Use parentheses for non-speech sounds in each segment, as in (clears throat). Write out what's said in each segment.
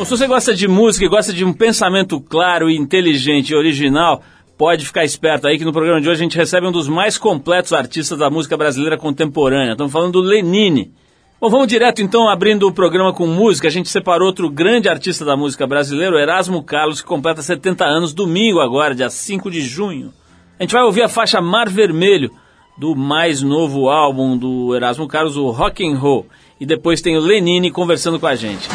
Bom, se você gosta de música e gosta de um pensamento claro, inteligente e original, pode ficar esperto aí que no programa de hoje a gente recebe um dos mais completos artistas da música brasileira contemporânea. Estamos falando do Lenine. Bom, vamos direto então abrindo o programa com música. A gente separou outro grande artista da música brasileira, o Erasmo Carlos, que completa 70 anos domingo agora, dia 5 de junho. A gente vai ouvir a faixa Mar Vermelho do mais novo álbum do Erasmo Carlos, o Rock and Roll. E depois tem o Lenine conversando com a gente.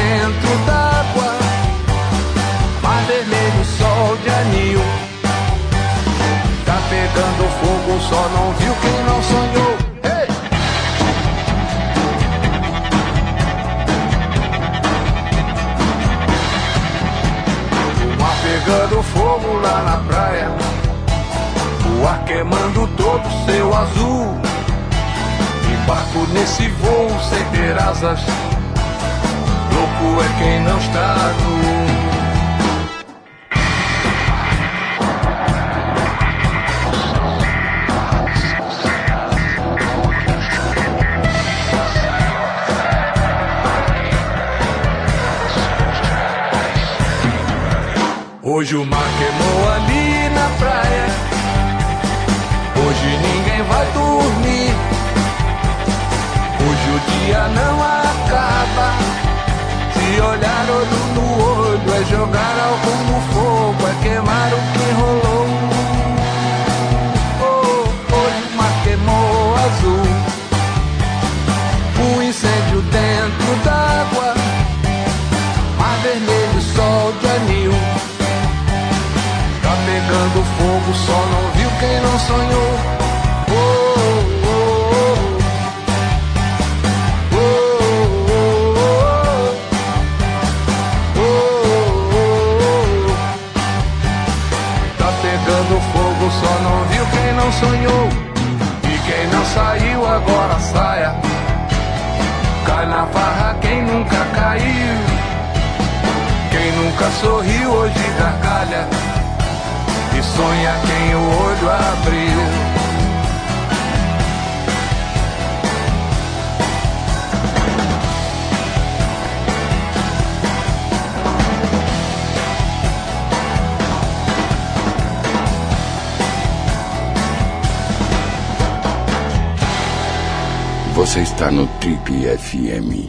Dentro d'água. Mar vermelho, sol de anil pegando fogo, só não viu quem não sonhou. Hey! O mar pegando fogo lá na praia, o ar queimando todo seu azul. Embarco nesse voo sem ter asas, é quem não está nu. Hoje o mar queimou ali na praia. Hoje ninguém vai dormir. Hoje o dia não acaba. Se olhar olho no olho é jogar algo no fogo, é queimar o que rolou. Oh, hoje o mar queimou azul. Um incêndio dentro d'água. Mar vermelho, sol de anil pegando fogo, só não viu quem não sonhou. Agora saia. Cai na farra quem nunca caiu. Quem nunca sorriu hoje gargalha e sonha quem o olho abriu. Você está no Trip FM.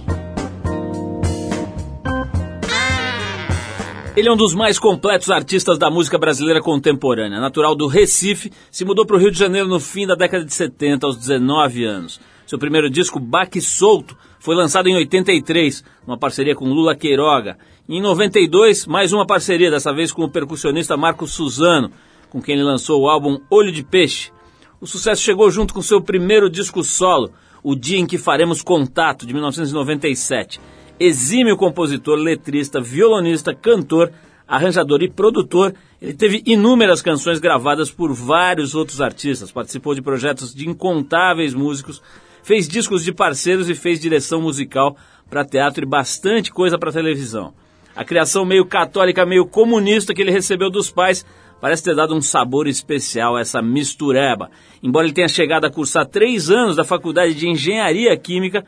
Ele é um dos mais completos artistas da música brasileira contemporânea. Natural do Recife, se mudou para o Rio de Janeiro no fim da década de 70, aos 19 anos. Seu primeiro disco, Baque Solto, foi lançado em 83, numa parceria com Lula Queiroga. E em 92, mais uma parceria, dessa vez com o percussionista Marco Suzano, com quem ele lançou o álbum Olho de Peixe. O sucesso chegou junto com seu primeiro disco solo, O Dia em que Faremos Contato, de 1997 exímio compositor, letrista, violonista, cantor, arranjador e produtor. Ele teve inúmeras canções gravadas por vários outros artistas, participou de projetos de incontáveis músicos, fez discos de parceiros e fez direção musical para teatro e bastante coisa para televisão. A criação meio católica, meio comunista que ele recebeu dos pais parece ter dado um sabor especial a essa mistureba. Embora ele tenha chegado a cursar três anos da Faculdade de Engenharia Química,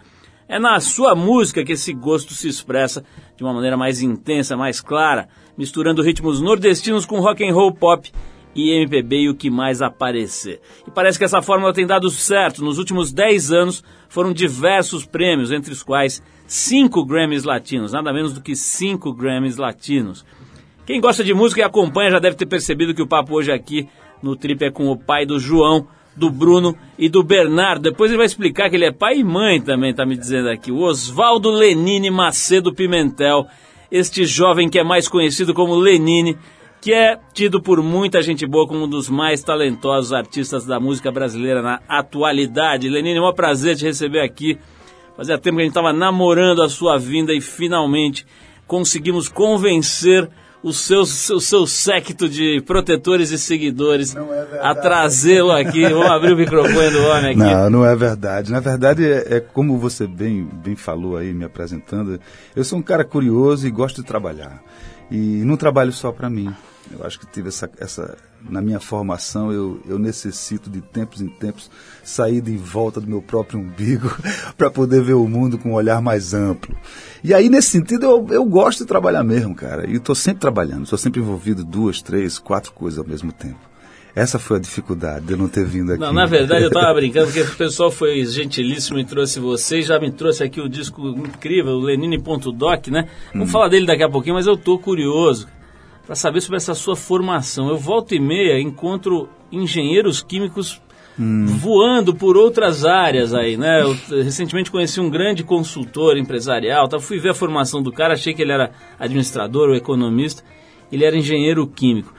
É na sua música que esse gosto se expressa de uma maneira mais intensa, mais clara, misturando ritmos nordestinos com rock and roll pop e MPB e o que mais aparecer. E parece que essa fórmula tem dado certo. Nos últimos 10 anos foram diversos prêmios, entre os quais 5 Grammys latinos, nada menos do que 5 Grammys latinos. Quem gosta de música e acompanha já deve ter percebido que o papo hoje aqui no Trip é com o pai do João, do Bruno e do Bernardo. Depois ele vai explicar que ele é pai e mãe também, tá me dizendo aqui. O Oswaldo Lenine Macedo Pimentel, este jovem que é mais conhecido como Lenine, que é tido por muita gente boa como um dos mais talentosos artistas da música brasileira na atualidade. Lenine, é um prazer te receber aqui. Fazia tempo que a gente estava namorando a sua vinda e finalmente conseguimos convencer o seu, o seu séquito de protetores e seguidores é a trazê-lo aqui. Vamos abrir o microfone do homem aqui. Não, não é verdade. Na verdade, é, é, como você bem, bem falou aí, me apresentando, eu sou um cara curioso e gosto de trabalhar. E não trabalho só para mim. Eu acho que tive essa, essa na minha formação eu, eu necessito de tempos em tempos sair de volta do meu próprio umbigo (laughs) para poder ver o mundo com um olhar mais amplo. E aí nesse sentido eu, eu gosto de trabalhar mesmo, cara. E estou sempre trabalhando, estou sempre envolvido duas, três, quatro coisas ao mesmo tempo. Essa foi a dificuldade de eu não ter vindo aqui. Não, na verdade eu estava brincando porque o pessoal foi gentilíssimo e trouxe você, já me trouxe aqui o disco incrível, o Lenine.doc, né? Vamos hum. falar dele daqui a pouquinho, mas eu estou curioso para saber sobre essa sua formação. Eu volto e meia encontro engenheiros químicos hum. voando por outras áreas aí, né? Eu recentemente conheci um grande consultor empresarial, tá? fui ver a formação do cara, achei que ele era administrador ou economista, ele era engenheiro químico.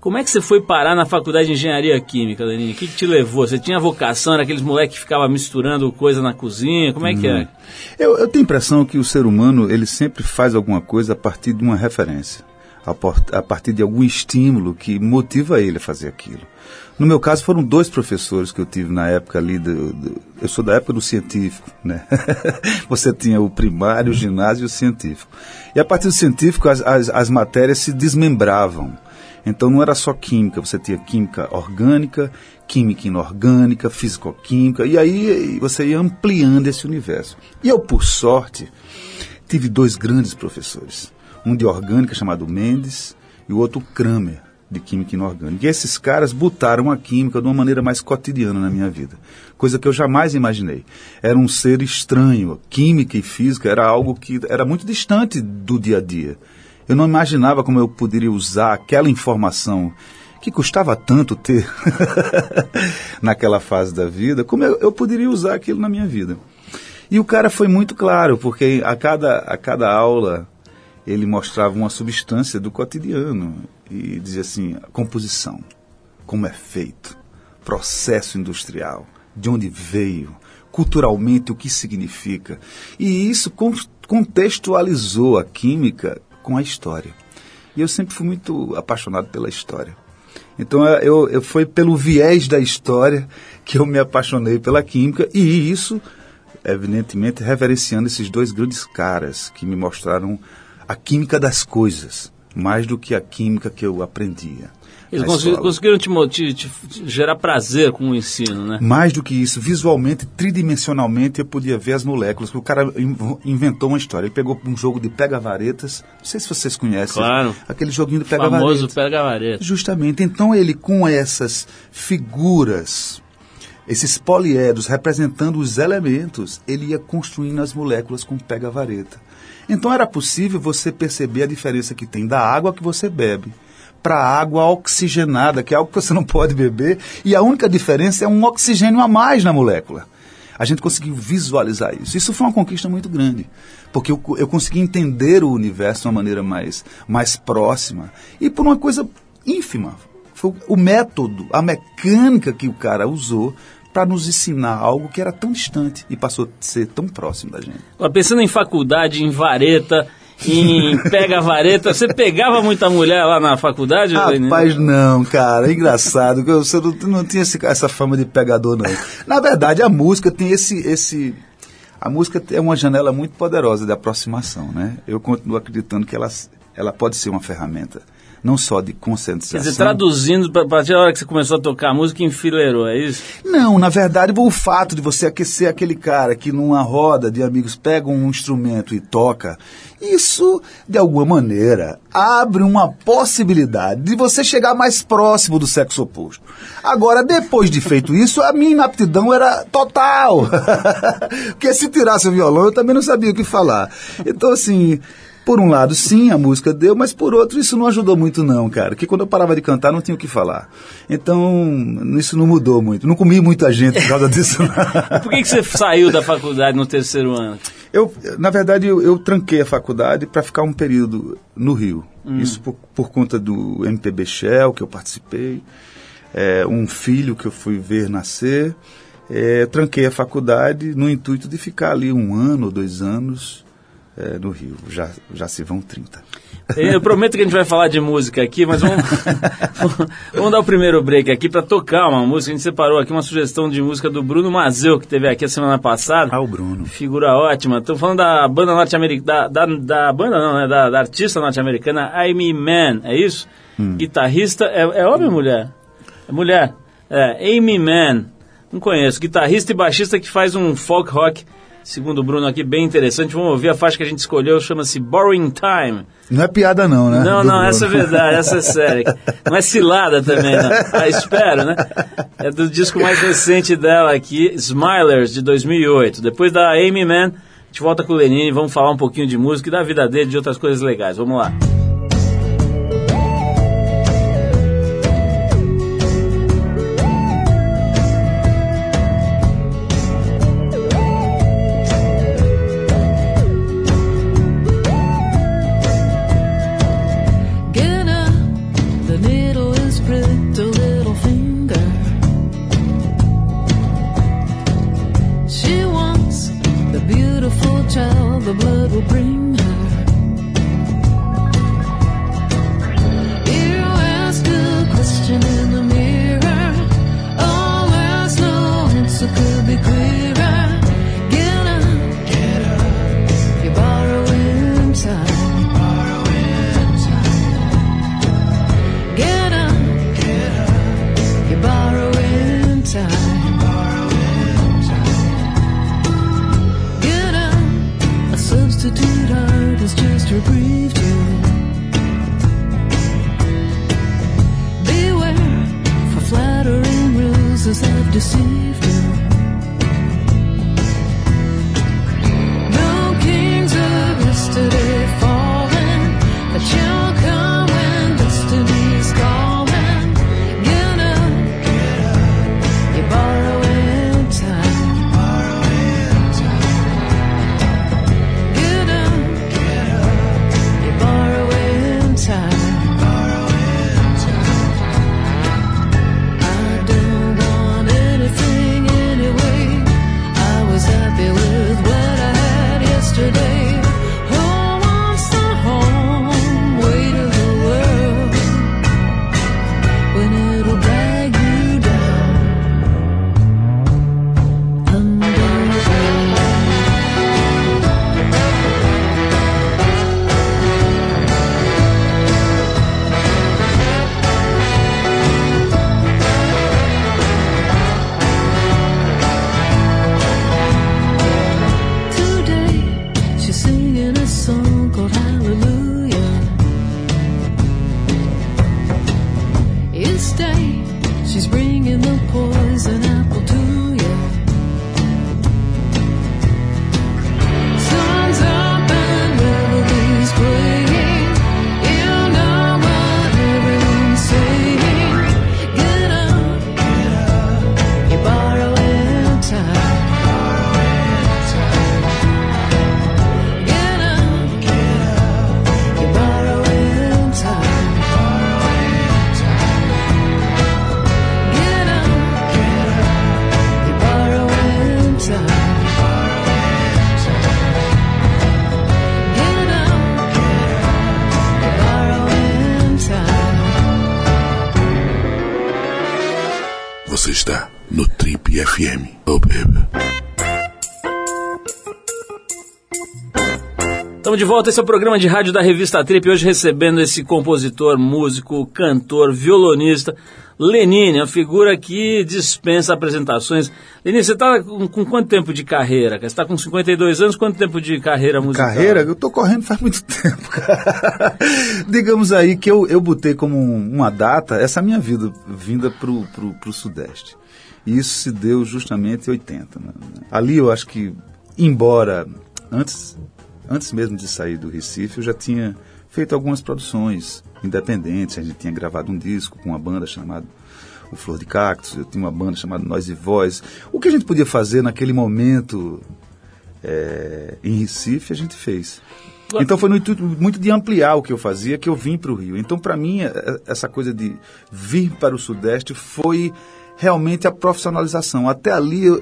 Como é que você foi parar na faculdade de engenharia química, Lenine? O que, que, te levou? Você tinha vocação, era aqueles moleques que ficavam misturando coisa na cozinha? Como é que é? Eu, eu tenho a impressão que o ser humano, ele sempre faz alguma coisa a partir de uma referência a partir de algum estímulo que motiva ele a fazer aquilo. No meu caso, foram dois professores que eu tive na época ali. Do, do, eu sou da época do científico, né? (laughs) Você tinha o primário, o ginásio e o científico. E a partir do científico, as, as, as matérias se desmembravam. Então não era só química, você tinha química orgânica, química inorgânica, físico-química, e aí você ia ampliando esse universo. E eu, por sorte, tive dois grandes professores um de orgânica chamado Mendes e o outro Kramer, de química inorgânica. E esses caras botaram a química de uma maneira mais cotidiana na minha vida, coisa que eu jamais imaginei. Era um ser estranho. Química e física era algo que era muito distante do dia a dia. Eu não imaginava como eu poderia usar aquela informação que custava tanto ter (laughs) naquela fase da vida, como eu, eu poderia usar aquilo na minha vida. E o cara foi muito claro, porque a cada, a cada aula ele mostrava uma substância do cotidiano e dizia assim: composição, como é feito, processo industrial, de onde veio, culturalmente o que significa. E isso contextualizou a química com a história. E eu sempre fui muito apaixonado pela história. Então eu, eu foi pelo viés da história que eu me apaixonei pela química e isso, evidentemente, reverenciando esses dois grandes caras que me mostraram a química das coisas, mais do que a química que eu aprendia. Eles conseguiram te, te, te, gerar prazer com o ensino, né? Mais do que isso, visualmente, tridimensionalmente, eu podia ver as moléculas. O cara inventou uma história. Ele pegou um jogo de pega-varetas. Não sei se vocês conhecem. Claro. Aquele joguinho de pega-varetas. famoso pega-varetas. Justamente. Então, ele, com essas figuras, esses poliedros representando os elementos, ele ia construindo as moléculas com pega-vareta. Então era possível você perceber a diferença que tem da água que você bebe para a água oxigenada, que é algo que você não pode beber, e a única diferença é um oxigênio a mais na molécula. A gente conseguiu visualizar isso. Isso foi uma conquista muito grande, porque eu, eu consegui entender o universo de uma maneira mais, mais próxima e por uma coisa ínfima. Foi o método, a mecânica que o cara usou para nos ensinar algo que era tão distante e passou a ser tão próximo da gente. Pensando em faculdade, em vareta, em pega vareta, você pegava muita mulher lá na faculdade? Rapaz, não, cara, é engraçado, você não, não tinha esse, essa fama de pegador, não. Na verdade, a música tem esse, esse... A música é uma janela muito poderosa de aproximação, né? Eu continuo acreditando que ela, ela pode ser uma ferramenta não só de Quer conscientização. dizer, traduzindo, a partir da hora que você começou a tocar a música, enfileirou, é isso? Não, na verdade, o fato de você aquecer aquele cara que numa roda de amigos pega um instrumento e toca, isso, de alguma maneira, abre uma possibilidade de você chegar mais próximo do sexo oposto. Agora, depois de feito isso, a minha inaptidão era total. (laughs) Porque se tirasse o violão, eu também não sabia o que falar. Então, assim, por um lado, sim, a música deu, mas por outro, isso não ajudou muito, não, cara. Que quando eu parava de cantar, não tinha o que falar. Então, isso não mudou muito. Não comi muita gente por causa disso. (laughs) Por que, que você saiu da faculdade no terceiro ano? Eu, na verdade, eu, eu tranquei a faculdade para ficar um período no Rio. Isso por, por conta do MPB Shell, que eu participei, é, um filho que eu fui ver nascer. É, tranquei a faculdade no intuito de ficar ali um ano ou dois anos é, no Rio. Já, já se vão 30. Eu prometo que a gente vai falar de música aqui, mas vamos, (laughs) vamos dar o primeiro break aqui para tocar uma música. A gente separou aqui uma sugestão de música do Bruno Mazeu, que teve aqui a semana passada. Ah, o Bruno. Figura ótima. Estou falando da banda norte-americana, da, da, da banda não, né? Da, da artista norte-americana Amy Mann, é isso? Guitarrista, é, é homem ou mulher? É mulher. É, Amy Mann, não conheço. Guitarrista e baixista que faz um folk rock, segundo o Bruno aqui, bem interessante. Vamos ouvir a faixa que a gente escolheu, chama-se Borrowing Time. Não é piada, não, né? Não, Do não, Bruno. essa é verdade, essa é séria. Não é cilada também, não. Ah, espero, né? É do disco mais recente dela aqui, Smilers, de 2008. Depois da Amy Mann, a gente volta com o Lenine, vamos falar um pouquinho de música e da vida dele e de outras coisas legais. Vamos lá. just to breathe. Estamos de volta, esse é o programa de rádio da revista Trip, hoje recebendo esse compositor, músico, cantor, violonista, Lenine, uma figura que dispensa apresentações. Lenine, você está com, com quanto tempo de carreira? Você está com 52 anos, quanto tempo de carreira musical? Carreira, eu tô correndo faz muito (laughs) tempo, cara. Digamos aí que eu, eu botei como um- uma data essa minha vida vinda pro, pro, pro Sudeste. E isso se deu justamente em 80. né? Ali eu acho que, embora antes, antes mesmo de sair do Recife, eu já tinha feito algumas produções independentes. A gente tinha gravado um disco com uma banda chamada o Flor de Cactus, eu tinha uma banda chamada Noise Voz. O que a gente podia fazer naquele momento é, em Recife, a gente fez. Então foi no intuito muito de ampliar o que eu fazia que eu vim para o Rio. Então, para mim, é- essa coisa de vir para o Sudeste foi realmente a profissionalização. Até ali eu-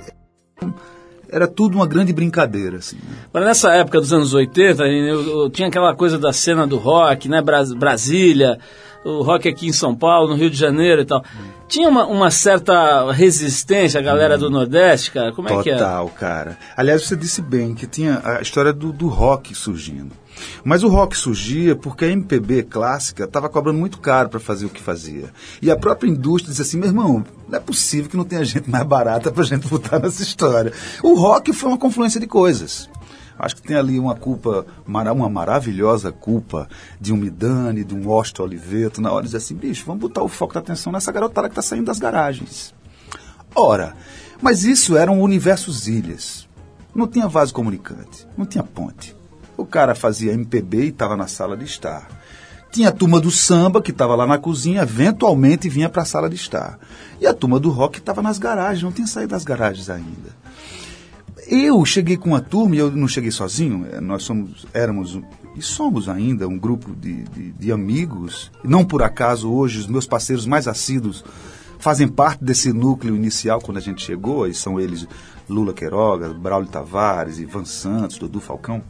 era tudo uma grande brincadeira. Assim, né? Agora, nessa época dos anos 80, eu, eu tinha aquela coisa da cena do rock, né? Bras- Brasília, o rock aqui em São Paulo, no Rio de Janeiro e tal. Tinha uma, uma certa resistência, a galera do Nordeste, cara? Como é que é? Total, cara. Aliás, você disse bem que tinha a história do, do rock surgindo. Mas o rock surgia porque a MPB clássica estava cobrando muito caro para fazer o que fazia. E a própria indústria dizia assim: meu irmão, não é possível que não tenha (laughs) gente mais barata para gente botar nessa história. O rock foi uma confluência de coisas. Acho que tem ali uma culpa, uma maravilhosa culpa de um Midani, de um Osto Oliveto, na hora de dizer assim, bicho, vamos botar o foco da atenção nessa garotada que está saindo das garagens. Ora, mas isso eram universos ilhas. Não tinha vaso comunicante, não tinha ponte. O cara fazia MPB e estava na sala de estar. Tinha a turma do samba, que estava lá na cozinha, eventualmente vinha para a sala de estar. E a turma do rock estava nas garagens, não tinha saído das garagens ainda. Eu cheguei com uma turma, e eu não cheguei sozinho, eh, nós somos, éramos e somos ainda um grupo de, de, de amigos. Não por acaso hoje os meus parceiros mais assíduos fazem parte desse núcleo inicial quando a gente chegou, e são eles Lula Queiroga, Braulio Tavares, Ivan Santos, Dudu Falcão.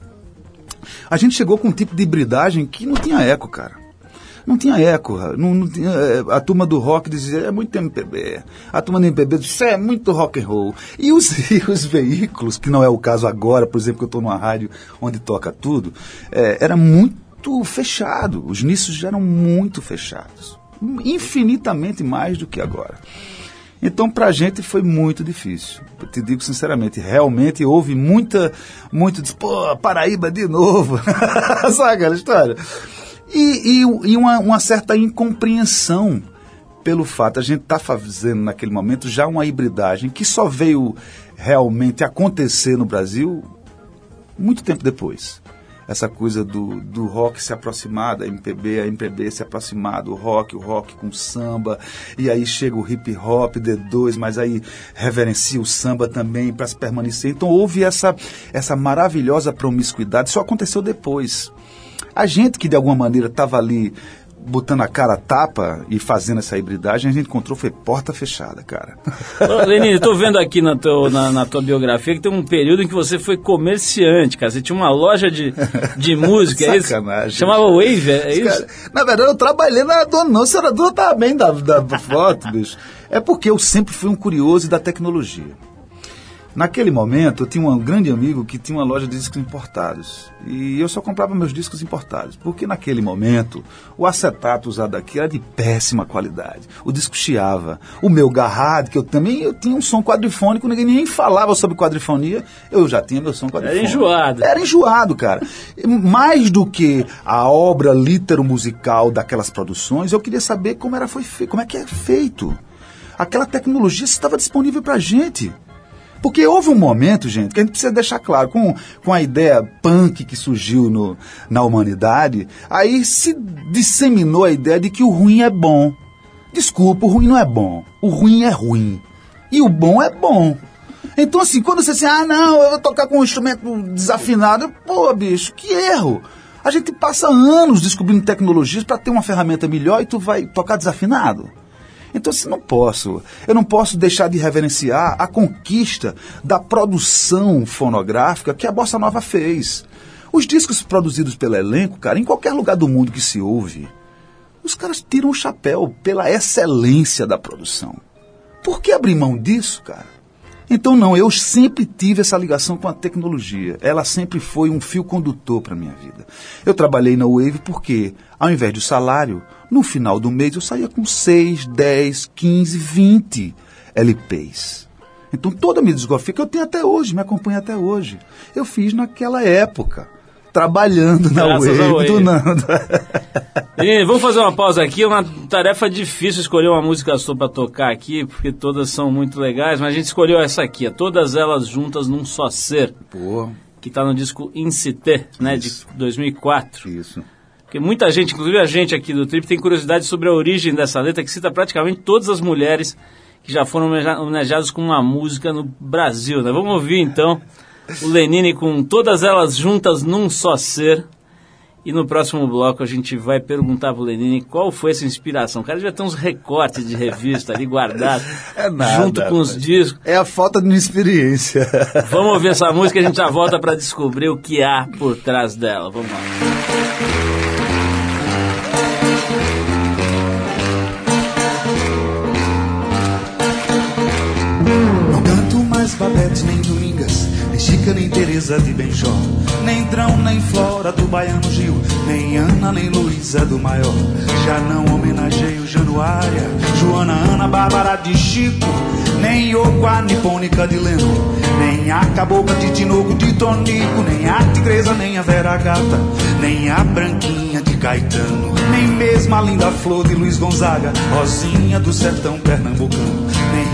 A gente chegou com um tipo de hibridagem que não tinha eco, cara. Não tinha eco. Não, não tinha, eh, a turma do rock dizia, é muito MPB. A turma do MPB dizia, é muito rock and roll. E os, (laughs) e os veículos, que não é o caso agora, por exemplo, que eu estou numa rádio onde toca tudo, eh, era muito fechado. Os nichos já eram muito fechados. Infinitamente mais do que agora. Então, para a gente foi muito difícil. Eu te digo sinceramente, realmente houve muita, muito, pô, Paraíba de novo. (laughs) Sabe aquela história? E, e, e uma, uma certa incompreensão pelo fato, a gente está fazendo naquele momento já uma hibridagem que só veio realmente acontecer no Brasil muito tempo depois. Essa coisa do, do rock se aproximar da MPB, a MPB se aproximar do rock, o rock com samba, e aí chega o hip hop, D2, mas aí reverencia o samba também para se permanecer. Então houve essa, essa maravilhosa promiscuidade, isso aconteceu depois. A gente que de alguma maneira estava ali botando a cara a tapa e fazendo essa hibridagem, a gente encontrou foi porta fechada, cara. Lenine, tô vendo aqui na, teu, na, na tua biografia que tem um período em que você foi comerciante, cara. Você tinha uma loja de, de (laughs) música, é isso? Chamava Wave, é isso? Cara, na verdade, eu trabalhei na dona, não, a senhora dona bem da, da foto, bicho. É porque eu sempre fui um curioso da tecnologia. Naquele momento, eu tinha um grande amigo que tinha uma loja de discos importados. E eu só comprava meus discos importados. Porque naquele momento, o acetato usado aqui era de péssima qualidade. O disco chiava. O meu garrado, que eu também eu tinha um som quadrifônico, ninguém nem falava sobre quadrifonia, eu já tinha meu som quadrifônico. enjoado. Era enjoado, cara. Mais do que a obra litero-musical daquelas produções, eu queria saber como, era, foi como é que é feito. Aquela tecnologia estava disponível pra gente. Porque houve um momento, gente, que a gente precisa deixar claro, com, com a ideia punk que surgiu no, na humanidade, aí se disseminou a ideia de que o ruim é bom. Desculpa, o ruim não é bom. O ruim é ruim. E o bom é bom. Então, assim, quando você diz, ah, não, eu vou tocar com um instrumento desafinado, pô, bicho, que erro. A gente passa anos descobrindo tecnologias para ter uma ferramenta melhor e tu vai tocar desafinado. Então, assim, não posso. Eu não posso deixar de reverenciar a conquista da produção fonográfica que a Bossa Nova fez. Os discos produzidos pelo elenco, cara, em qualquer lugar do mundo que se ouve, os caras tiram o chapéu pela excelência da produção. Por que abrir mão disso, cara? Então não, eu sempre tive essa ligação com a tecnologia. Ela sempre foi um fio condutor para minha vida. Eu trabalhei na Wave porque, ao invés do salário, no final do mês eu saía com 6, 10, 15, 20 LPs. Então toda a minha discografia que eu tenho até hoje, me acompanha até hoje, eu fiz naquela época, trabalhando na Graças Wave, do Nando. Menino, vamos fazer uma pausa aqui. É uma tarefa difícil escolher uma música sua pra tocar aqui, porque todas são muito legais, mas a gente escolheu essa aqui, é Todas Elas Juntas Num Só Ser, Pô, que tá no disco Incité, né, de 2004. isso. Porque muita gente, inclusive a gente aqui do Trip, tem curiosidade sobre a origem dessa letra, que cita praticamente todas as mulheres que já foram homenageadas com uma música no Brasil, né? Vamos ouvir então o Lenine com Todas Elas Juntas Num Só Ser. E no próximo bloco a gente vai perguntar pro Lenine qual foi essa inspiração. O cara já tem uns recortes de revista ali guardados, É nada, junto com os discos. É a falta de experiência. (laughs) Vamos ouvir essa música e a gente já volta para descobrir o que há por trás dela. Vamos lá. Nem Teresa de Benjó, nem Drão nem Flora do Baiano Gil, nem Ana nem Luísa do Maior. Já não homenageio Januária, Joana, Ana, Bárbara de Chico, nem Yoko, a nipônica de Leno, nem a cabocla de Tinoco de Tonico, nem a tigresa, nem a Vera Gata, nem a branquinha de Caetano, nem mesmo a linda flor de Luiz Gonzaga, Rosinha do sertão pernambucano,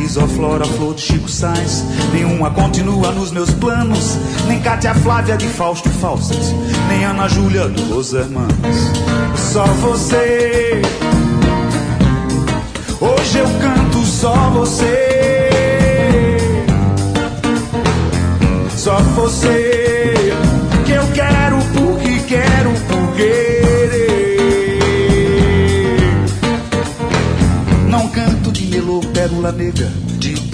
nem Risoflora, flor de Chico Sainz, nenhuma continua nos meus planos, nem Cátia Flávia de Fausto Fawcett, nem Ana Júlia do Los Hermanos. Só você, hoje eu canto só você. Só você pérola negra,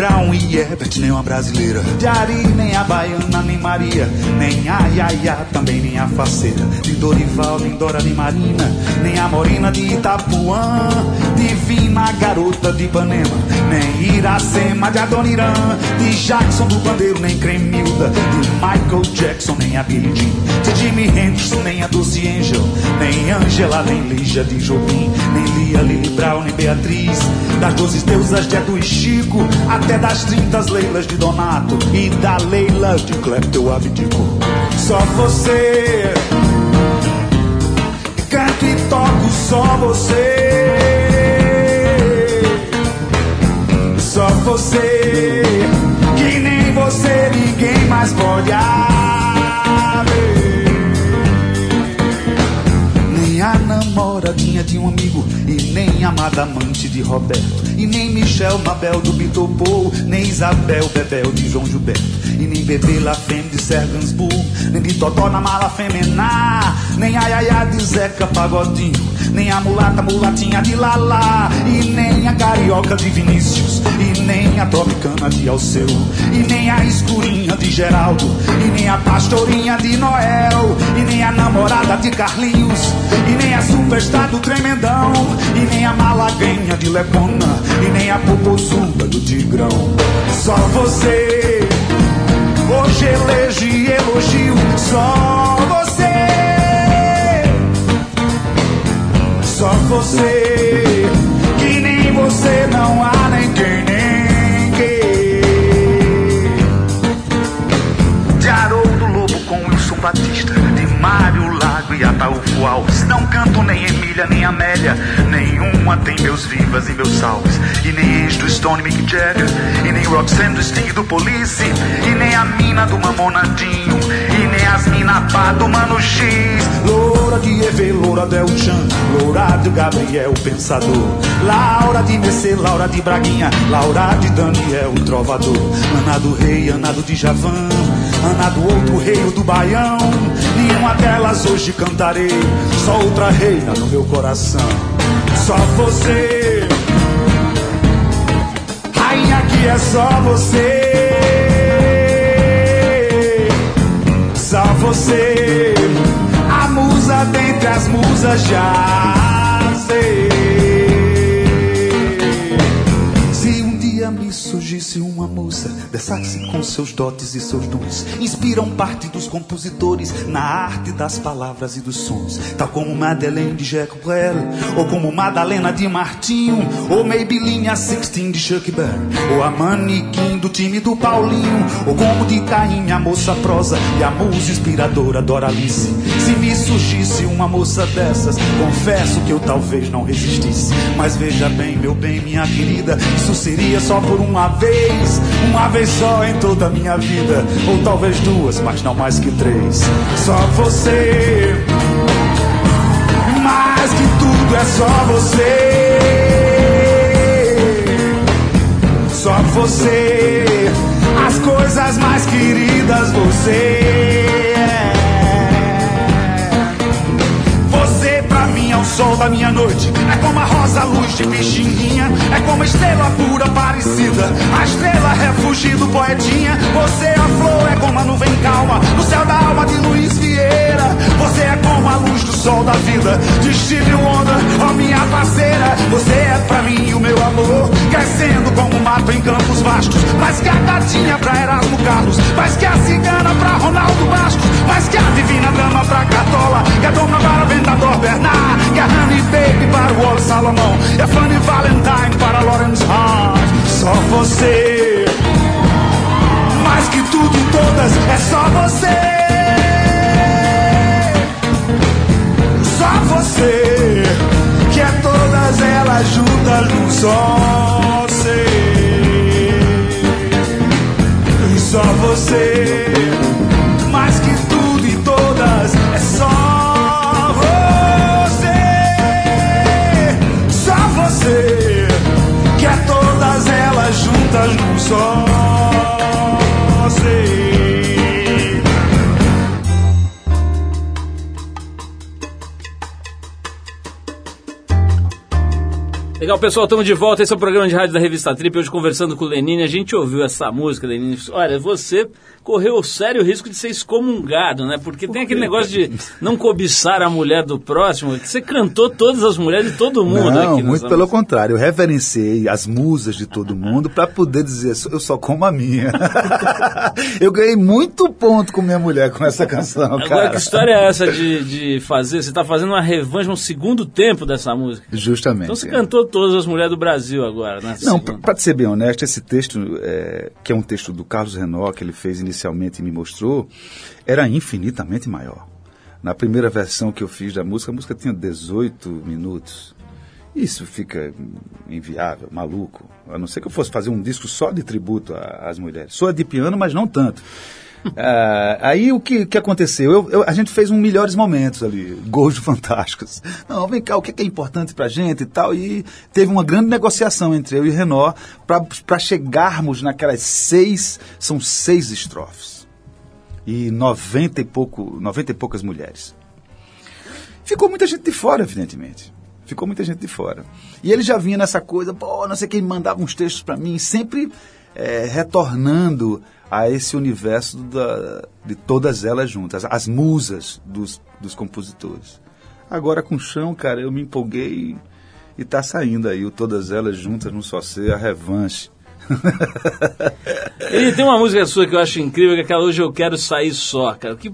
Brown e Herbert, nem uma brasileira. De Ari, nem a baiana, nem Maria, nem a Yaya, também nem a faceira. De Dorival, nem Dora, nem Marina, nem a Morena de Itapuã. Divina garota de Ipanema, nem Iracema de Adoniran. De Jackson do Bandeiro, nem Cremilda. De Michael Jackson, nem a Billie Jean. De Jimi Hendrix, nem a Dulce Angel. Nem Angela, nem Lígia de Jobim. Nem Lia, Lili Brown, nem Beatriz. Das doze deusas de Edu e Chico. Até das trinta Leilas de Donato. E da Leila de Clepto eu abdico. Só você. Canto e toco só você. Só você, que nem você, ninguém mais pode haver. Namoradinha de um amigo, e nem amada amante de Roberto, e nem Michel Mabel do Bitopou, nem Isabel Bebel de João Gilberto, e nem Bebê La Femme de Sergansburg, nem de Totó na mala femená, nem a Yaya de Zeca Pagodinho, nem a mulata mulatinha de Lala, e nem a carioca de Vinícius, e nem a tropicana de Alceu, e nem a escurinha Geraldo, e nem a pastorinha de Noel, e nem a namorada de Carlinhos, e nem a superstar do Tremendão, e nem a malaguenha de Lepona, e nem a popozuda do Tigrão. Só você, hoje elejo e elogio, só você. Só você, que nem você não há nem De Mário Lago e Ataúfo Alves. Não canto nem Emília nem Amélia, nenhuma tem meus vivas e meus salves. E nem ex do Stone Mick Jagger, e nem Roxanne do Sting do Police, e nem a mina do Mamonadinho, e nem as mina pá do Mano X. Loura de Eve, Loura Del Chan, Loura de Gabriel Pensador, Laura de Mercê, Laura de Braguinha, Laura de Daniel Trovador, Ana do Rei, Ana do Djavan, Ana do outro rei do Baião. Nenhuma delas hoje cantarei, só outra reina no meu coração. Só você, rainha que é só você. Só você, dentre as musas já uma moça dessa que se com seus dotes e seus dons inspiram parte dos compositores na arte das palavras e dos sons, tal como Madeleine de Jacques Brel, ou como Madalena de Martinho, ou Maybelline a Sixteen de Chuck Berry, ou a manequim do time do Paulinho, ou como de Caim a moça prosa e a musa inspiradora Doralice. Se me surgisse uma moça dessas, confesso que eu talvez não resistisse. Mas veja bem, meu bem, minha querida, isso seria só por uma vez, uma vez só em toda a minha vida, ou talvez duas, mas não mais que três. Só você, mais que tudo é só você. Só você, as coisas mais queridas você sol da minha noite, é como a rosa luz de Pixinguinha, é como a estrela pura parecida, a estrela refúgio do poetinha. Você é a flor, é como a nuvem calma, no céu da alma de Luiz Vieira. Você é como a luz do sol da vida, de Steve Wonder, ó minha parceira. Você é pra mim o meu amor, crescendo como mato em campos vastos, mais que a gatinha pra Erasmo Carlos, mais que a cigana pra Ronaldo Bastos, mais que a divina dama pra Cartola, que a dona para Ventador Bernard, que a Honey Baby para o Wall Salomão, e a Fanny Valentine para Lawrence Hart. Só você, mais que tudo e todas, é só você. Só você, que é todas elas juntas num só ser. E só você, só ser. Legal, pessoal, estamos de volta. Esse é o programa de rádio da Revista Trip. Hoje conversando com o Lenine. A gente ouviu essa música, Lenine. Olha, você correu o sério risco de ser excomungado, né? Porque tem aquele negócio de não cobiçar a mulher do próximo. Você cantou todas as mulheres de todo mundo Não, muito pelo contrário. Eu reverenciei as musas de todo mundo para poder dizer, eu só como a minha. (laughs) eu ganhei muito ponto com minha mulher com essa canção, Agora, cara. que história é essa de, de fazer? Você está fazendo uma revanche, um segundo tempo dessa música. Justamente. Então você é. cantou todas as mulheres do Brasil agora, né? Não, para ser bem honesto, esse texto, é, que é um texto do Carlos Renault, que ele fez inicialmente e me mostrou, era infinitamente maior. Na primeira versão que eu fiz da música, a música tinha 18 minutos. Isso fica inviável, maluco. A não ser que eu fosse fazer um disco só de tributo às mulheres. Sou de piano, mas não tanto. (laughs) Ah, aí o que, que aconteceu? Eu- eu- a gente fez um melhores momentos ali, gols (laughs) fantásticos. Não, vem cá, o que é, que é importante pra gente e tal. E teve uma grande negociação entre eu e Renault para chegarmos naquelas seis, são seis estrofes. E noventa e, pouco, 90 e poucas mulheres. Ficou muita gente de fora, evidentemente. Ficou muita gente de fora. E ele já vinha nessa coisa, pô, não sei quem mandava uns textos para mim, sempre eh, retornando a esse universo da- de todas elas juntas, as musas dos, dos compositores. Agora com o chão, cara, eu me empolguei e tá saindo aí o Todas Elas Juntas num só ser, a revanche. (laughs) E tem uma música sua que eu acho incrível, que é aquela Hoje Eu Quero Sair Só, cara. Que,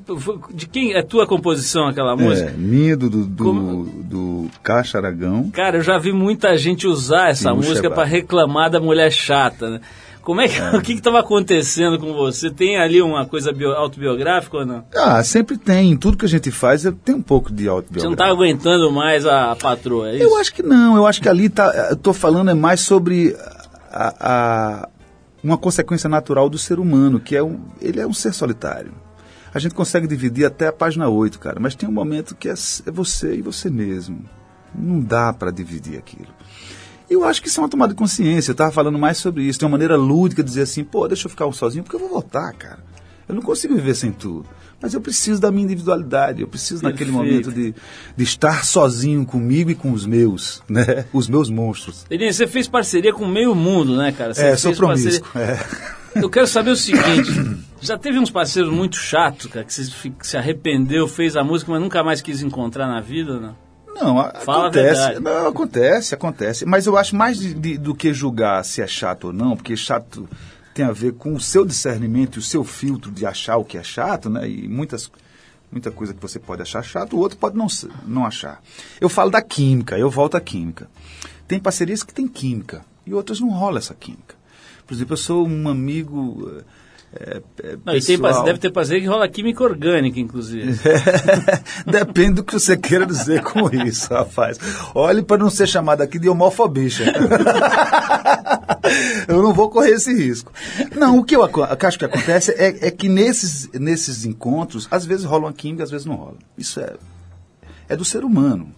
de quem é tua composição aquela música? É, minha do, do, do, Como- do Caixa Aragão. Cara, eu já vi muita gente usar essa música para reclamar da mulher chata, né? Como é que, (laughs) o que estava acontecendo com você? Tem ali uma coisa bio- autobiográfica ou não? Ah, sempre tem. Em tudo que a gente faz tem um pouco de Você não está aguentando mais a, a patroa, é isso? Eu acho que não, eu acho que ali tá, eu tô falando é mais sobre a, a- uma consequência natural do ser humano, que é um, ele é um ser solitário. A gente consegue dividir até a página 8, cara, mas tem um momento que é, é você e você mesmo. Não dá para dividir aquilo. Eu acho que isso é uma tomada de consciência. Eu estava falando mais sobre isso. Tem uma maneira lúdica de dizer assim, pô, deixa eu ficar sozinho, porque eu vou voltar, cara. Eu não consigo viver sem tu. Mas eu preciso da minha individualidade. Eu preciso naquele Perfeito. momento de, de estar sozinho comigo e com os meus, né? (laughs) Os meus monstros. Denise, você fez parceria com meio mundo, né, cara? Você é, sou fez parceria- promíscuo. É. (laughs) Eu quero saber o seguinte: (clears throat) já teve uns parceiros muito chatos, cara, que você se arrependeu, fez a música, mas nunca mais quis encontrar na vida, né? Não, Fala acontece. Não, acontece, acontece. Mas eu acho mais de- de- do que julgar se é chato ou não, porque chato tem a ver com o seu discernimento e o seu filtro de achar o que é chato, né? E muitas muita coisa que você pode achar chato, o outro pode não, não achar. Eu falo da química, eu volto à química. Tem parcerias que tem química e outras não rola essa química. Por exemplo, eu sou um amigo é, é, Não, pessoal- deve ter parceria que rola química orgânica, inclusive. (laughs) Depende do que você queira dizer com isso, rapaz. Olhe para não ser chamado aqui de homofobista. (laughs) eu não vou correr esse risco. Não, o que eu acho que acontece é, é que nesses, nesses encontros, às vezes rola uma química, às vezes não rola. Isso é, é do ser humano.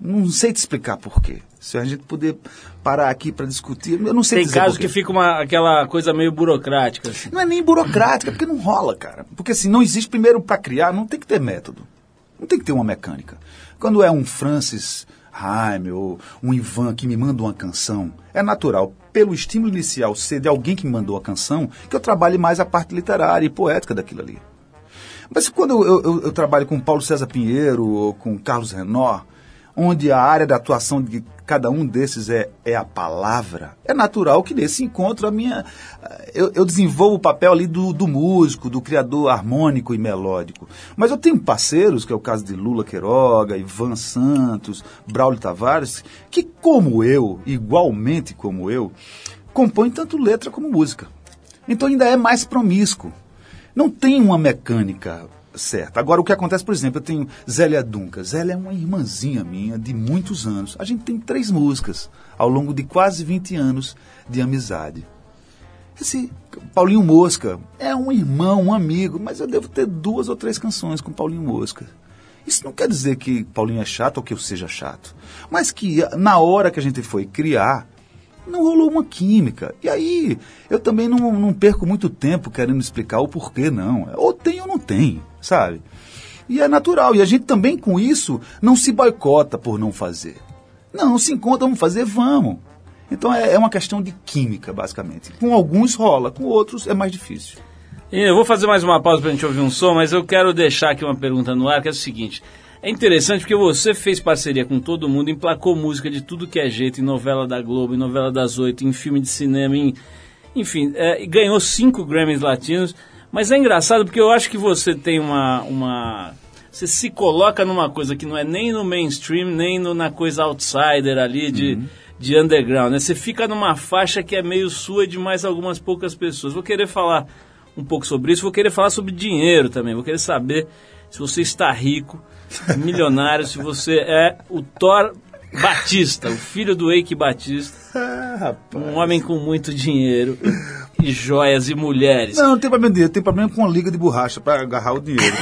Não sei te explicar por quê. Se a gente puder parar aqui para discutir, eu não sei Tem casos que fica uma, aquela coisa meio burocrática. assim. Não é nem burocrática, porque não rola, cara. Porque assim, não existe, primeiro, para criar, não tem que ter método. Não tem que ter uma mecânica. Quando é um Francis Jaime ou um Ivan que me manda uma canção, é natural, pelo estímulo inicial ser de alguém que me mandou a canção, que eu trabalhe mais a parte literária e poética daquilo ali. Mas quando eu, eu- eu- trabalho com Paulo César Pinheiro ou com Carlos Renor, onde a área da atuação de cada um desses é, é a palavra, é natural que nesse encontro a minha eu, eu desenvolvo o papel ali do, do músico, do criador harmônico e melódico. Mas eu tenho parceiros, que é o caso de Lula Queiroga, Ivan Santos, Braulio Tavares, que como eu, igualmente como eu, compõem tanto letra como música. Então ainda é mais promíscuo. Não tem uma mecânica certa. Agora, o que acontece, por exemplo, eu tenho Zélia Dunca. Zélia é uma irmãzinha minha de muitos anos. A gente tem três músicas ao longo de quase 20 anos de amizade. Esse Paulinho Mosca é um irmão, um amigo, mas eu devo ter duas ou três canções com Paulinho Mosca. Isso não quer dizer que Paulinho é chato ou que eu seja chato, mas que na hora que a gente foi criar, não rolou uma química. E aí, eu também não, não perco muito tempo querendo explicar o porquê, não. Ou tem ou não tem, sabe? E é natural. E a gente também, com isso, não se boicota por não fazer. Não, se encontra, vamos fazer, vamos. Então é, é uma questão de química, basicamente. Com alguns rola, com outros é mais difícil. E eu vou fazer mais uma pausa pra gente ouvir um som, mas eu quero deixar aqui uma pergunta no ar, que é o seguinte. É interessante porque você fez parceria com todo mundo, emplacou música de tudo que é jeito, em novela da Globo, em novela das oito, em filme de cinema, em, enfim, é, ganhou cinco Grammys latinos. Mas é engraçado porque eu acho que você tem uma, uma. Você se coloca numa coisa que não é nem no mainstream, nem no- na coisa outsider ali de, de underground. Né? Você fica numa faixa que é meio sua de mais algumas poucas pessoas. Vou querer falar um pouco sobre isso, vou querer falar sobre dinheiro também. Vou querer saber se você está rico, milionário, se você é o Thor Batista, o filho do Eike Batista, Ah, um homem com muito dinheiro e joias e mulheres. Não, não tem problema dinheiro, tem problema com a liga de borracha para agarrar o dinheiro.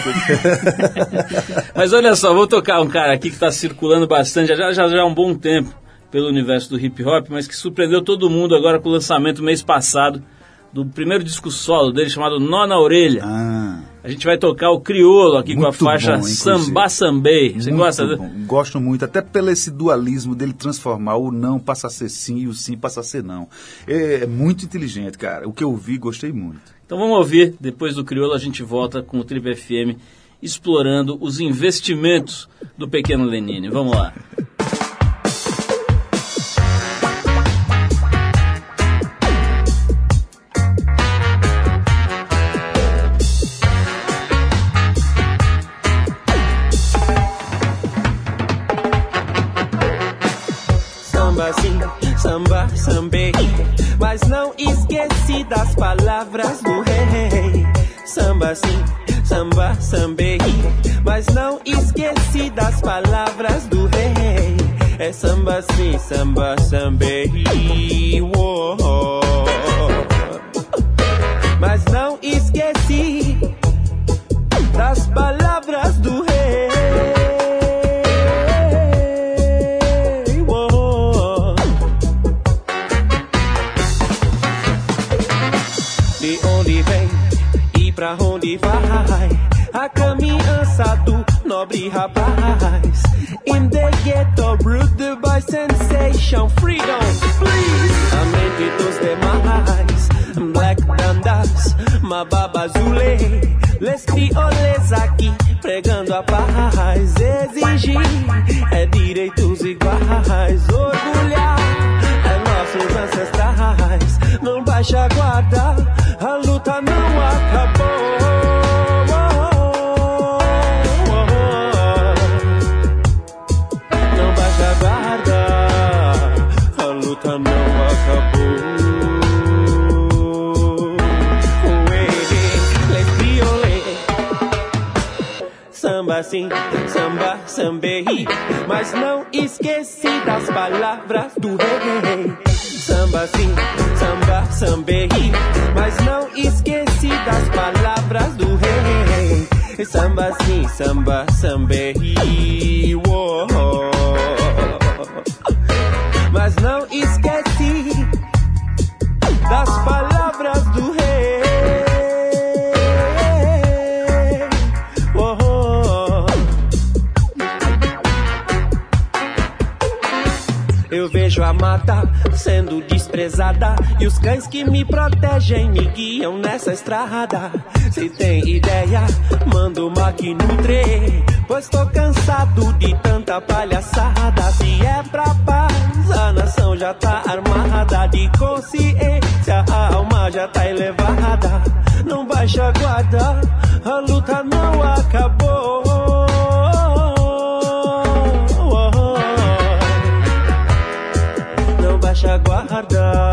(laughs) Mas olha só, vou tocar um cara aqui que está circulando bastante, já, já, já há um bom tempo, pelo universo do hip hop, mas que surpreendeu todo mundo agora com o lançamento mês passado do primeiro disco solo dele chamado Nó na Orelha. ah, A gente vai tocar o Criolo aqui com a Muito faixa bom. Samba Sambei. Você muito gosta? bom. Gosto muito, até pelo esse dualismo dele transformar o não passa a ser sim e o sim passa a ser não. É, é muito inteligente, cara. O que eu vi, gostei muito. Então vamos ouvir, depois do Criolo a gente volta com o Trip FM explorando os investimentos do pequeno Lenine. Vamos lá. Samba sim, samba, sambei. Mas não esqueci das palavras do rei. Samba sim, samba, sambei. Mas não esqueci das palavras do rei. É samba sim, samba, sambei. Mas não esqueci que me protegem me guiam nessa estrada. Se tem ideia, manda uma que nutre, pois tô cansado de tanta palhaçada. Se é pra paz, a nação já tá armada de consciência, a alma já tá elevada. Não baixa a guarda, a luta não acabou. Não baixa a guarda,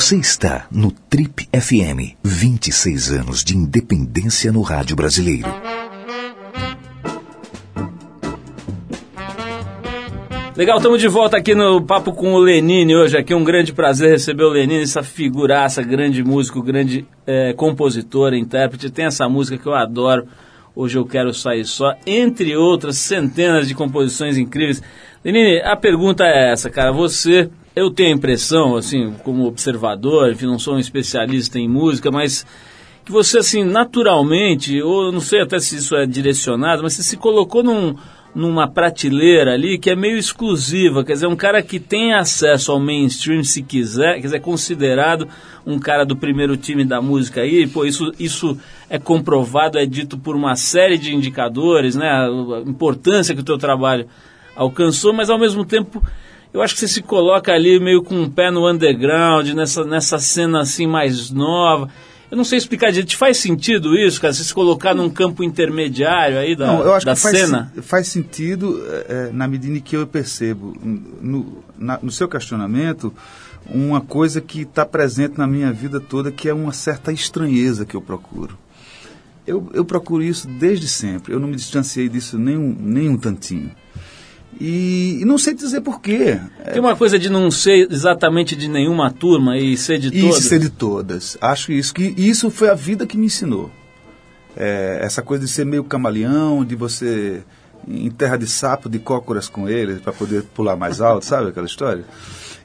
Você está no Trip FM. 26 anos de independência no rádio brasileiro. Legal, estamos de volta aqui no Papo com o Lenine hoje. Aqui um grande prazer receber o Lenine, essa figuraça, grande músico, grande eh, compositor, intérprete. Tem essa música que eu adoro, Hoje Eu Quero Sair Só, entre outras centenas de composições incríveis. Lenine, a pergunta é essa, cara. Você, eu tenho a impressão, assim, como observador, enfim, não sou um especialista em música, mas que você, assim, naturalmente, ou não sei até se isso é direcionado, mas você se colocou num numa prateleira ali que é meio exclusiva, quer dizer, um cara que tem acesso ao mainstream se quiser, quer dizer, é considerado um cara do primeiro time da música aí, pô, isso, isso é comprovado, é dito por uma série de indicadores, né, a importância que o teu trabalho alcançou, mas ao mesmo tempo eu acho que você se coloca ali meio com um pé no underground, nessa, nessa cena assim mais nova. Eu não sei explicar direito. Faz sentido isso, cara? Você se colocar num campo intermediário aí da, Não, eu acho da que faz, cena? faz sentido é, na medida em que eu percebo no, na- no seu questionamento uma coisa que está presente na minha vida toda, que é uma certa estranheza que eu procuro. Eu, eu procuro isso desde sempre. Eu não me distanciei disso nem um, nem um tantinho. E, e não sei dizer porquê. Tem uma coisa de não ser exatamente de nenhuma turma e ser de E todas. ser de todas. Acho isso que isso foi a vida que me ensinou. É, essa coisa de ser meio camaleão, de você em terra de sapo, de cócoras com ele para poder pular mais alto, sabe aquela história?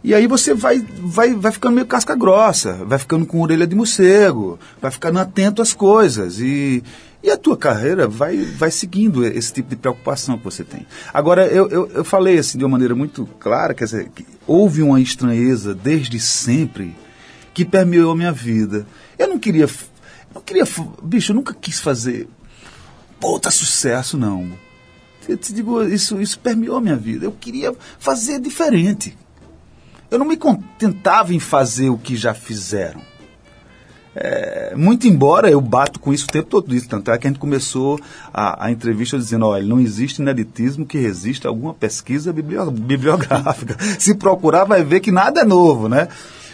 E aí você vai, vai, vai ficando meio casca grossa, vai ficando com orelha de morcego, vai ficando atento às coisas e, e a tua carreira vai, vai seguindo esse tipo de preocupação que você tem. Agora, eu, eu, eu falei assim de uma maneira muito clara, quer dizer, que houve uma estranheza desde sempre que permeou a minha vida. Eu não queria, não queria, bicho, eu nunca quis fazer puta sucesso, não. Eu te digo, isso, isso permeou a minha vida. Eu queria fazer diferente. Eu não me contentava em fazer o que já fizeram. É, muito embora eu bato com isso o tempo todo, isso, tanto é que a gente começou a, a entrevista dizendo, olha, não existe ineditismo que resista a alguma pesquisa biblio- bibliográfica. (laughs) Se procurar vai ver que nada é novo, né?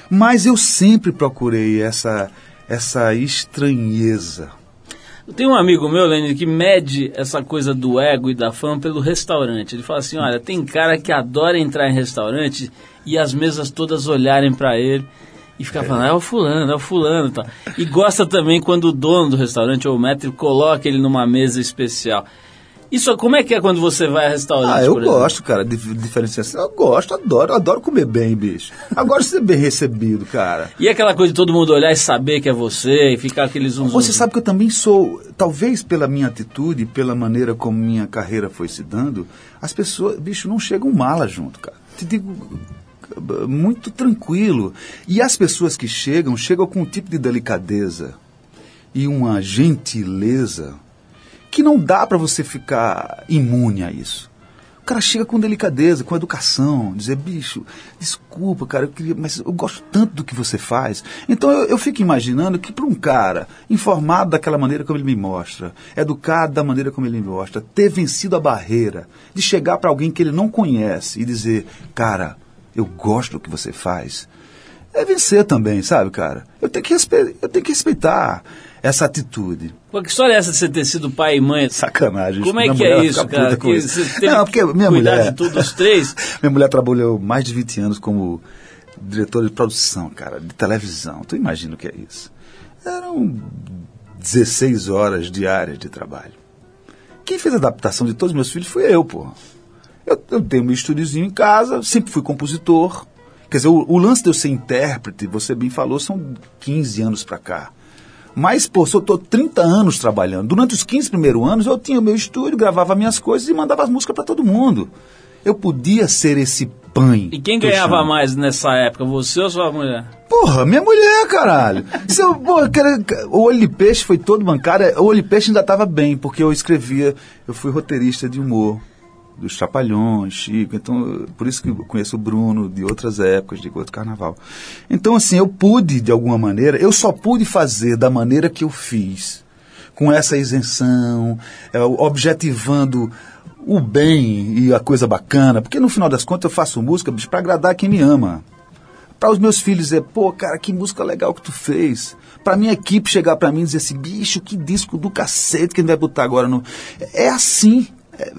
Mas eu sempre procurei essa, essa estranheza. Tem um amigo meu, Lenny, que mede essa coisa do ego e da fama pelo restaurante. Ele fala assim: olha, tem cara que adora entrar em restaurante e as mesas todas olharem para ele e ficar falando, é o fulano, é o fulano e tal. E gosta também quando o dono do restaurante ou o maître coloca ele numa mesa especial. Isso, como é que é quando você vai a restaurante? Ah, eu gosto, cara, de diferenciação. Eu gosto, adoro, adoro comer bem, bicho. Agora ser bem recebido, cara. E aquela coisa de todo mundo olhar e saber que é você e ficar aquele zum, zum, Você sabe que eu também sou, talvez pela minha atitude, pela maneira como minha carreira foi se dando, as pessoas, bicho, não chegam mala junto, cara. Te digo muito tranquilo. E as pessoas que chegam, chegam com um tipo de delicadeza e uma gentileza que não dá para você ficar imune a isso. O cara chega com delicadeza, com educação, dizer, bicho, desculpa, cara, eu queria, mas eu gosto tanto do que você faz. Então eu, eu fico imaginando que para um cara informado daquela maneira como ele me mostra, educado da maneira como ele me mostra, ter vencido a barreira de chegar para alguém que ele não conhece e dizer, cara, eu gosto do que você faz, é vencer também, sabe, cara? Eu tenho que, respe- eu tenho que respeitar essa atitude. Pô, que história é essa de você ter sido pai e mãe? Sacanagem. Como é que é isso, cara? Que isso. Não, porque minha cuidar mulher. de tudo, os três? (laughs) minha mulher trabalhou mais de 20 anos como diretora de produção, cara, de televisão. Tu imagina o que é isso? Eram 16 horas diárias de trabalho. Quem fez a adaptação de todos os meus filhos foi eu, pô. Eu, eu tenho meu estúdiozinho em casa, sempre fui compositor. Quer dizer, o, o lance de eu ser intérprete, você bem falou, são 15 anos pra cá. Mas, pô, se eu tô 30 anos trabalhando, durante os 15 primeiros anos eu tinha o meu estúdio, gravava minhas coisas e mandava as músicas pra todo mundo. Eu podia ser esse pãe. E quem ganhava chamo. mais nessa época, você ou sua mulher? Porra, minha mulher, caralho. Se eu, pô, cara, o Olho de Peixe foi todo bancário. O Olho de Peixe ainda estava bem, porque eu escrevia, eu fui roteirista de humor. Dos Trapalhões, Chico, então, por isso que eu conheço o Bruno de outras épocas, de outro carnaval. Então, assim, eu pude, de alguma maneira, eu só pude fazer da maneira que eu fiz, com essa isenção, é, objetivando o bem e a coisa bacana, porque no final das contas eu faço música para agradar quem me ama para os meus filhos dizer, pô, cara, que música legal que tu fez. Para minha equipe chegar para mim e dizer assim, bicho, que disco do cacete que a gente vai botar agora no. É assim.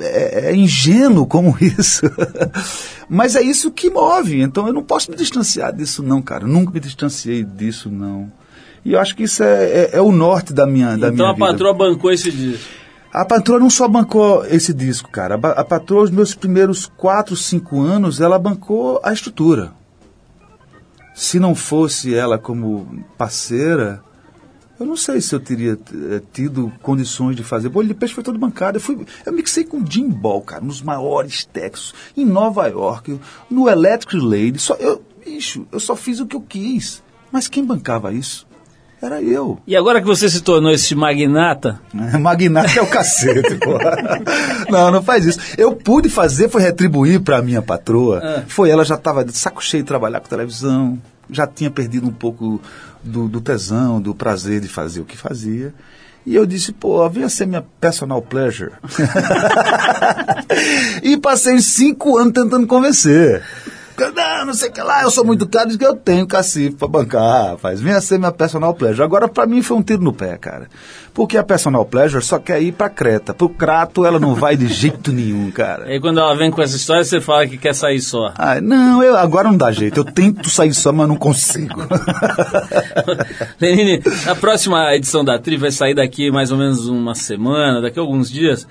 É, é- é ingênuo como (laughs) isso. Mas é isso que move. Então eu não posso me distanciar disso, não, cara. Nunca me distanciei disso, não. E eu acho que isso é, é- é o norte da minha, da então minha a vida. patroa bancou esse disco. A patroa não só bancou esse disco, cara. A A patroa, os meus primeiros 4, 5 anos, ela bancou a estrutura. Se não fosse ela como parceira, eu não sei se eu teria eh, tido condições de fazer. Bolho de Peixe foi todo bancado. Eu, fui, eu mixei com Jim Ball, cara, nos maiores textos, em Nova York, no Electric Lady. Só, eu, bicho, eu só fiz o que eu quis. Mas quem bancava isso? Era eu. E agora que você se tornou esse magnata, (laughs) Magnata é o cacete, pô. (laughs) Não, não faz isso. Eu pude fazer, foi retribuir pra minha patroa. Ah. Foi, ela já estava de saco cheio de trabalhar com televisão, já tinha perdido um pouco do, do tesão, do prazer de fazer o que fazia. E eu disse, pô, venha ser minha personal pleasure. (laughs) e passei cinco anos tentando convencer. Não, não sei o que lá, eu sou muito caro, diz que eu tenho cacife pra bancar, rapaz. Venha ser minha personal pleasure. Agora, pra mim, foi um tiro no pé, cara. Porque a personal pleasure só quer ir pra Creta. Pro Crato, ela não vai de jeito nenhum, cara. aí quando ela vem com essa história, você fala que quer sair só. Ah, não, eu, agora não dá jeito. Eu tento sair só, mas não consigo. (laughs) Lenine, a próxima edição da Tri vai sair daqui mais ou menos uma semana, daqui a alguns dias.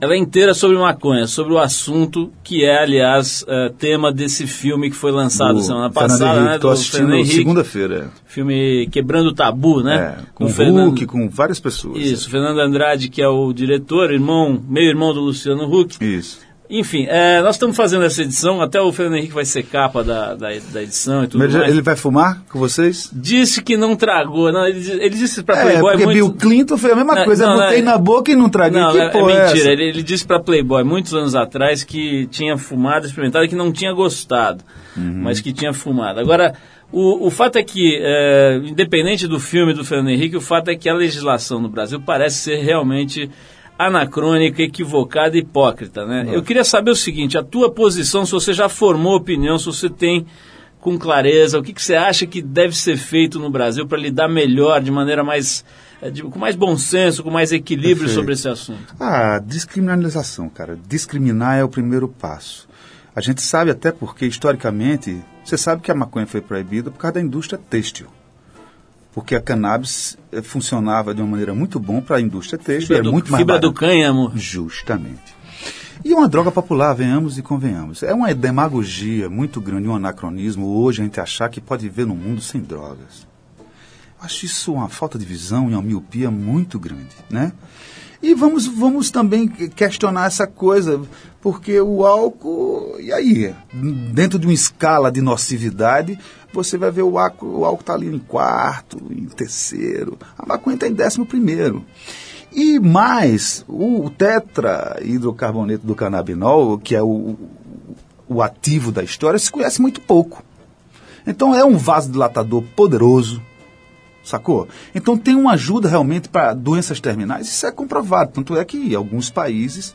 Ela é inteira sobre maconha, sobre o assunto que é, aliás, eh, tema desse filme que foi lançado Do semana passada, Henrique, né? Tô do assistindo segunda-feira. filme Quebrando o Tabu, né? É, com o Fernando- Hulk, com várias pessoas. Isso, Fernando Andrade, que é o diretor, irmão, meio irmão do Luciano Huck. Isso. Enfim, é, nós estamos fazendo essa edição, até o Fernando Henrique vai ser capa da, da, da edição e tudo Mas mais. ele vai fumar com vocês? Disse que não tragou, não, ele, ele disse pra É, Playboy porque muito... Bill Clinton foi a mesma Não, coisa. não, eu botei não, na boca e não traguei. Não, que é, é porra é mentira. ele, ele disse pra Playboy muitos anos atrás que tinha fumado, experimentado e que não tinha gostado, Uhum. mas que tinha fumado. Agora, o, o fato é que, é, independente do filme do Fernando Henrique, o fato é que a legislação no Brasil parece ser realmente anacrônica, equivocada e hipócrita. Né? Eu queria saber o seguinte, a tua posição, se você já formou opinião, se você tem com clareza, o que, que você acha que deve ser feito no Brasil para lidar melhor, de maneira mais de- com mais bom senso, com mais equilíbrio Perfeito. sobre esse assunto? Ah, descriminalização, cara. Discriminar é o primeiro passo. A gente sabe até porque, historicamente, você sabe que a maconha foi proibida por causa da indústria têxtil. Porque a cannabis eh, funcionava de uma maneira muito bom para a indústria têxtil, é do, muito mais fibra do cânhamo. Justamente. E é uma droga popular, venhamos e convenhamos. É uma demagogia muito grande, um anacronismo hoje a gente achar que pode viver num mundo sem drogas. Acho isso uma falta de visão e uma miopia muito grande, né? E vamos, vamos também questionar essa coisa, porque o álcool, e aí? Dentro de uma escala de nocividade, você vai ver o álcool, o álcool está ali em quarto, em terceiro, a maconha está em décimo primeiro. E mais, o tetrahidrocarboneto do canabinol, que é o, o ativo da história, se conhece muito pouco. Então é um vasodilatador poderoso, sacou? Então tem uma ajuda realmente para doenças terminais, isso é comprovado. Tanto é que em alguns países.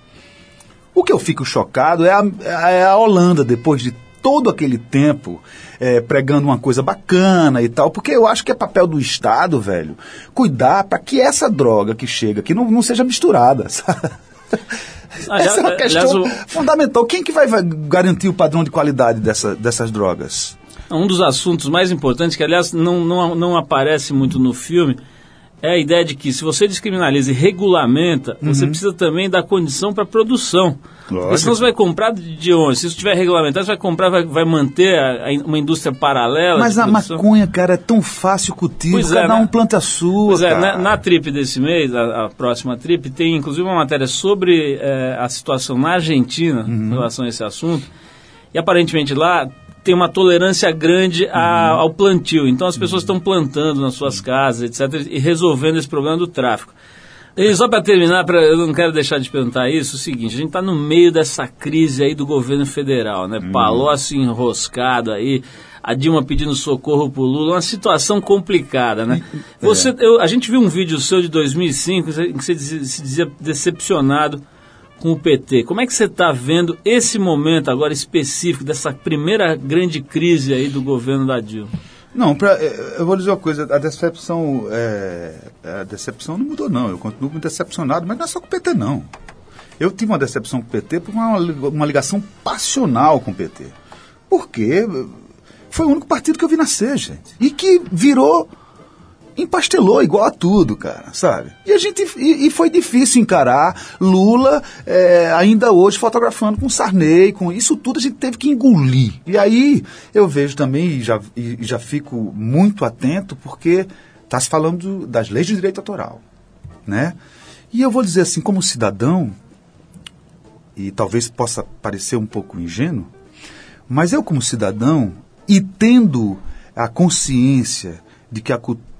O que eu fico chocado é a, é a Holanda, depois de todo aquele tempo é, pregando uma coisa bacana e tal, porque eu acho que é papel do Estado, velho, cuidar para que essa droga que chega aqui não, não seja misturada. (laughs) sabe? Aliás- Essa é uma aliás, questão o- fundamental. Quem que vai garantir o padrão de qualidade dessa, dessas drogas? Um dos assuntos mais importantes, que aliás não, não, não aparece muito no filme, é a ideia de que se você descriminaliza e regulamenta, você precisa também dar condição para produção. Lógico. senão você vai comprar de de onde? Se isso estiver regulamentado, você vai comprar, vai, vai manter a- a uma indústria paralela. Mas a produção. maconha, cara, é tão fácil cultivo, Pois é, cada né? um planta a sua, Pois é, na, na trip desse mês, a, a próxima trip, tem inclusive uma matéria sobre eh, a situação na Argentina Uhum. em relação a esse assunto. E aparentemente lá tem uma tolerância grande a- Uhum. ao plantio. Então as pessoas estão plantando nas suas casas, etc., e resolvendo esse problema do tráfico. E só para terminar, pra, eu não quero deixar de perguntar isso, o seguinte, a gente está no meio dessa crise aí do governo federal, né? Palocci enroscado aí, a Dilma pedindo socorro pro Lula, uma situação complicada, né? Você, eu- a gente viu um vídeo seu de 2005 em que você dizia- se dizia decepcionado com o PT. Como é que você está vendo esse momento agora específico dessa primeira grande crise aí do governo da Dilma? Não, pra, eh, eu vou dizer uma coisa, a decepção, é, a decepção não mudou não, eu continuo decepcionado, mas não é só com o PT não. Eu tive uma decepção com o PT por uma, uma ligação passional com o PT. Porque foi o único partido que eu vi nascer, gente. E que virou, empastelou igual a tudo, cara, sabe? E a gente e, e foi difícil encarar Lula é, ainda hoje fotografando com Sarney, com isso tudo a gente teve que engolir. E aí eu vejo também e já, e, já fico muito atento porque está se falando das leis de direito autoral, né? E eu vou dizer assim, como cidadão, e talvez possa parecer um pouco ingênuo, mas eu, como cidadão, e tendo a consciência de que a cultura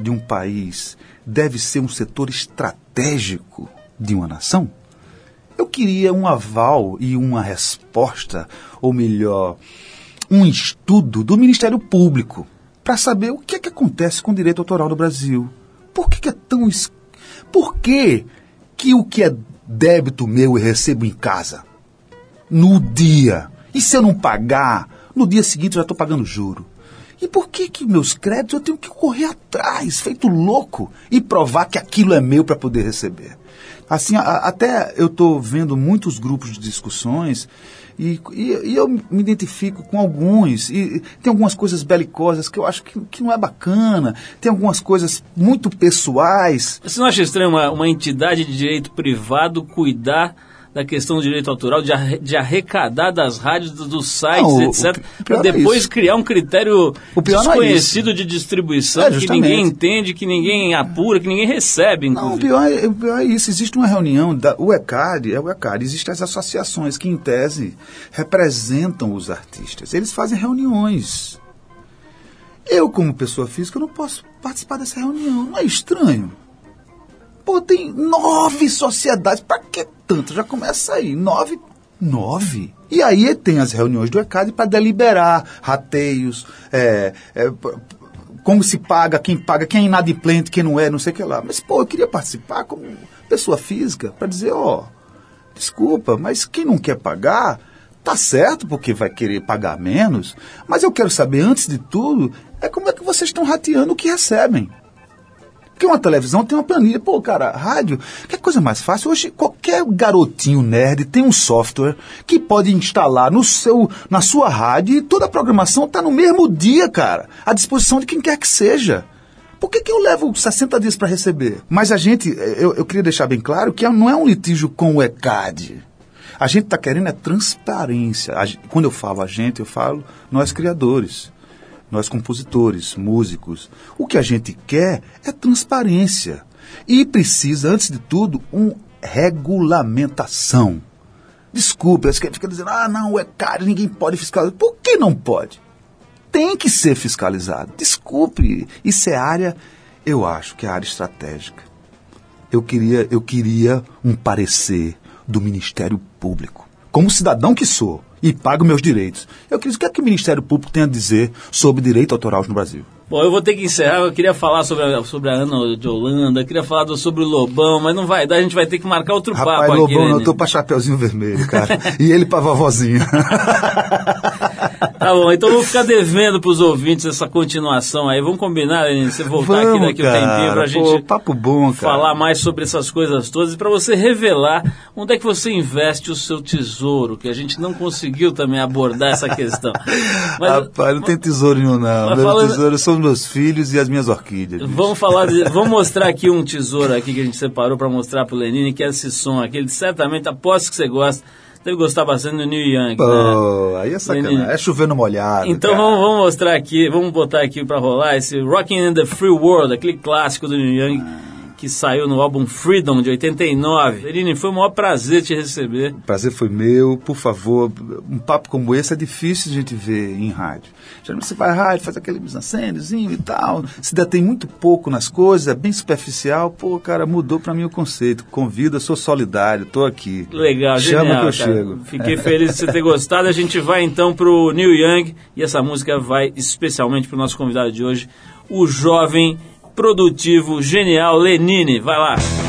de um país deve ser um setor estratégico de uma nação, eu queria um aval e uma resposta, ou melhor, um estudo do Ministério Público para saber o que é que acontece com o direito autoral no Brasil. Por que, que é tão. es- Por que, que o que é débito meu eu recebo em casa? no dia. E se eu não pagar, no dia seguinte eu já estou pagando juro. E por que que meus créditos eu tenho que correr atrás, feito louco, e provar que aquilo é meu para poder receber? Assim, a- até eu estou vendo muitos grupos de discussões e, e- e eu me identifico com alguns. E tem algumas coisas belicosas que eu acho que, que não é bacana. Tem algumas coisas muito pessoais. Você não acha estranho uma, uma entidade de direito privado cuidar da questão do direito autoral, de, arre- de arrecadar das rádios, do- dos sites, Não, etc., o pior é depois isso. criar um critério é desconhecido de distribuição, É, que ninguém entende, que ninguém apura, que ninguém recebe, Não, o inclusive. pior, é, o pior é isso. Existe uma reunião, da, o ECAD, é o ECAD, existem as associações que, em tese, representam os artistas. Eles fazem reuniões. Eu, como pessoa física, não posso participar dessa reunião. Não é estranho? Pô, tem nove sociedades. Pra que tanto? Já começa aí. Nove. Nove. E aí tem as reuniões do ECAD para deliberar rateios, é, é, como se paga, quem paga, quem é inadimplente, quem não é, não sei o que lá. Mas, pô, eu queria participar como pessoa física para dizer, ó, desculpa, mas quem não quer pagar, tá certo porque vai querer pagar menos, mas eu quero saber, antes de tudo, é como é que vocês estão rateando o que recebem. Porque uma televisão tem uma planilha. Pô, cara, rádio, que coisa mais fácil. Hoje, qualquer garotinho nerd tem um software que pode instalar no seu, na sua rádio e toda a programação está no mesmo dia, cara, à disposição de quem quer que seja. Por que, que eu levo 60 dias para receber? Mas a gente, eu, eu queria deixar bem claro que não é um litígio com o ECAD. A gente está querendo é transparência. Quando eu falo a gente, eu falo nós criadores, nós compositores, músicos. O que a gente quer é transparência. E precisa, antes de tudo, um regulamentação. Desculpe, você fica dizendo, ah, não, é caro, ninguém pode fiscalizar. Por que não pode? Tem que ser fiscalizado. Desculpe, isso é área, eu acho que é área estratégica. Eu queria, eu queria um parecer do Ministério Público. Como cidadão que sou e pago meus direitos. Eu queria o que é que o Ministério Público tem a dizer sobre direito autoral no Brasil. Bom, eu vou ter que encerrar. Eu queria falar sobre a, sobre a Ana de Holanda, queria falar do- sobre o Lobão, mas não vai dar. A gente vai ter que marcar outro Rapaz, papo aqui. Lobão, né, eu tô pra Chapeuzinho Vermelho, cara. e ele pra vovozinha. (laughs) Tá bom, então eu vou ficar devendo pros ouvintes essa continuação aí. Vamos combinar, Lenine, você voltar aqui Vamos, daqui a um tempinho pra cara. gente Pô, papo bom, cara. falar mais sobre essas coisas todas e pra você revelar onde é que você investe o seu tesouro, que a gente não conseguiu também abordar essa questão. (laughs) Mas- Rapaz, não tem tesouro nenhum, não. Mas Meus falando- tesouros são meus filhos e as minhas orquídeas. bicho. Vamos falar, de- vamos mostrar aqui um tesouro aqui que a gente separou para mostrar pro Lenine, que é esse som aqui. Ele certamente aposto que você gosta. Deve gostar bastante do New Young. né? Pô, aí é sacanagem. É chovendo molhado. Então vamos, vamos mostrar aqui, vamos botar aqui para rolar esse Rockin' in the Free World, aquele clássico do New Young que saiu no álbum Freedom de 89. Lenine, foi um maior prazer te receber. O prazer foi meu, por favor. Um papo como esse é difícil a gente ver em rádio. Geralmente você vai à rádio, faz aquele mise-en-scenezinho e tal, se detém muito pouco nas coisas, é bem superficial. Pô, cara, mudou pra mim o conceito. Convida, sou solidário, tô aqui. Legal, Chama genial, que eu cara. chego. Fiquei feliz de você ter gostado. A gente vai então pro Neil Young e essa música vai especialmente pro nosso convidado de hoje, o jovem, produtivo, genial Lenine. Vai lá.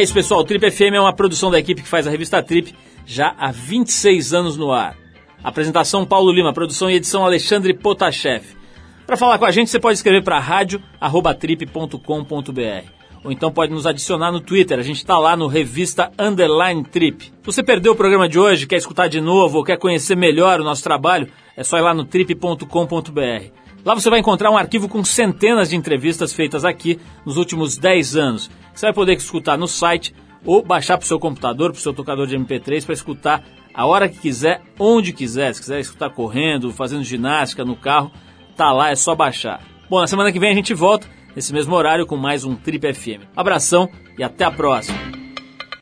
É isso, pessoal. O Trip FM é uma produção da equipe que faz a revista Trip já há 26 anos no ar. Apresentação Paulo Lima, produção e edição Alexandre Potashev. Para falar com a gente, você pode escrever para rádio@trip.com.br ou então pode nos adicionar no Twitter. A gente está lá no Revista Underline Trip. Se você perdeu o programa de hoje, quer escutar de novo ou quer conhecer melhor o nosso trabalho, é só ir lá no trip.com.br. Lá você vai encontrar um arquivo com centenas de entrevistas feitas aqui nos últimos 10 anos. Você vai poder escutar no site ou baixar para o seu computador, para o seu tocador de MP3 para escutar a hora que quiser, onde quiser. Se quiser escutar correndo, fazendo ginástica no carro, tá lá, é só baixar. Bom, na semana que vem a gente volta nesse mesmo horário com mais um Trip FM. Abração e até a próxima.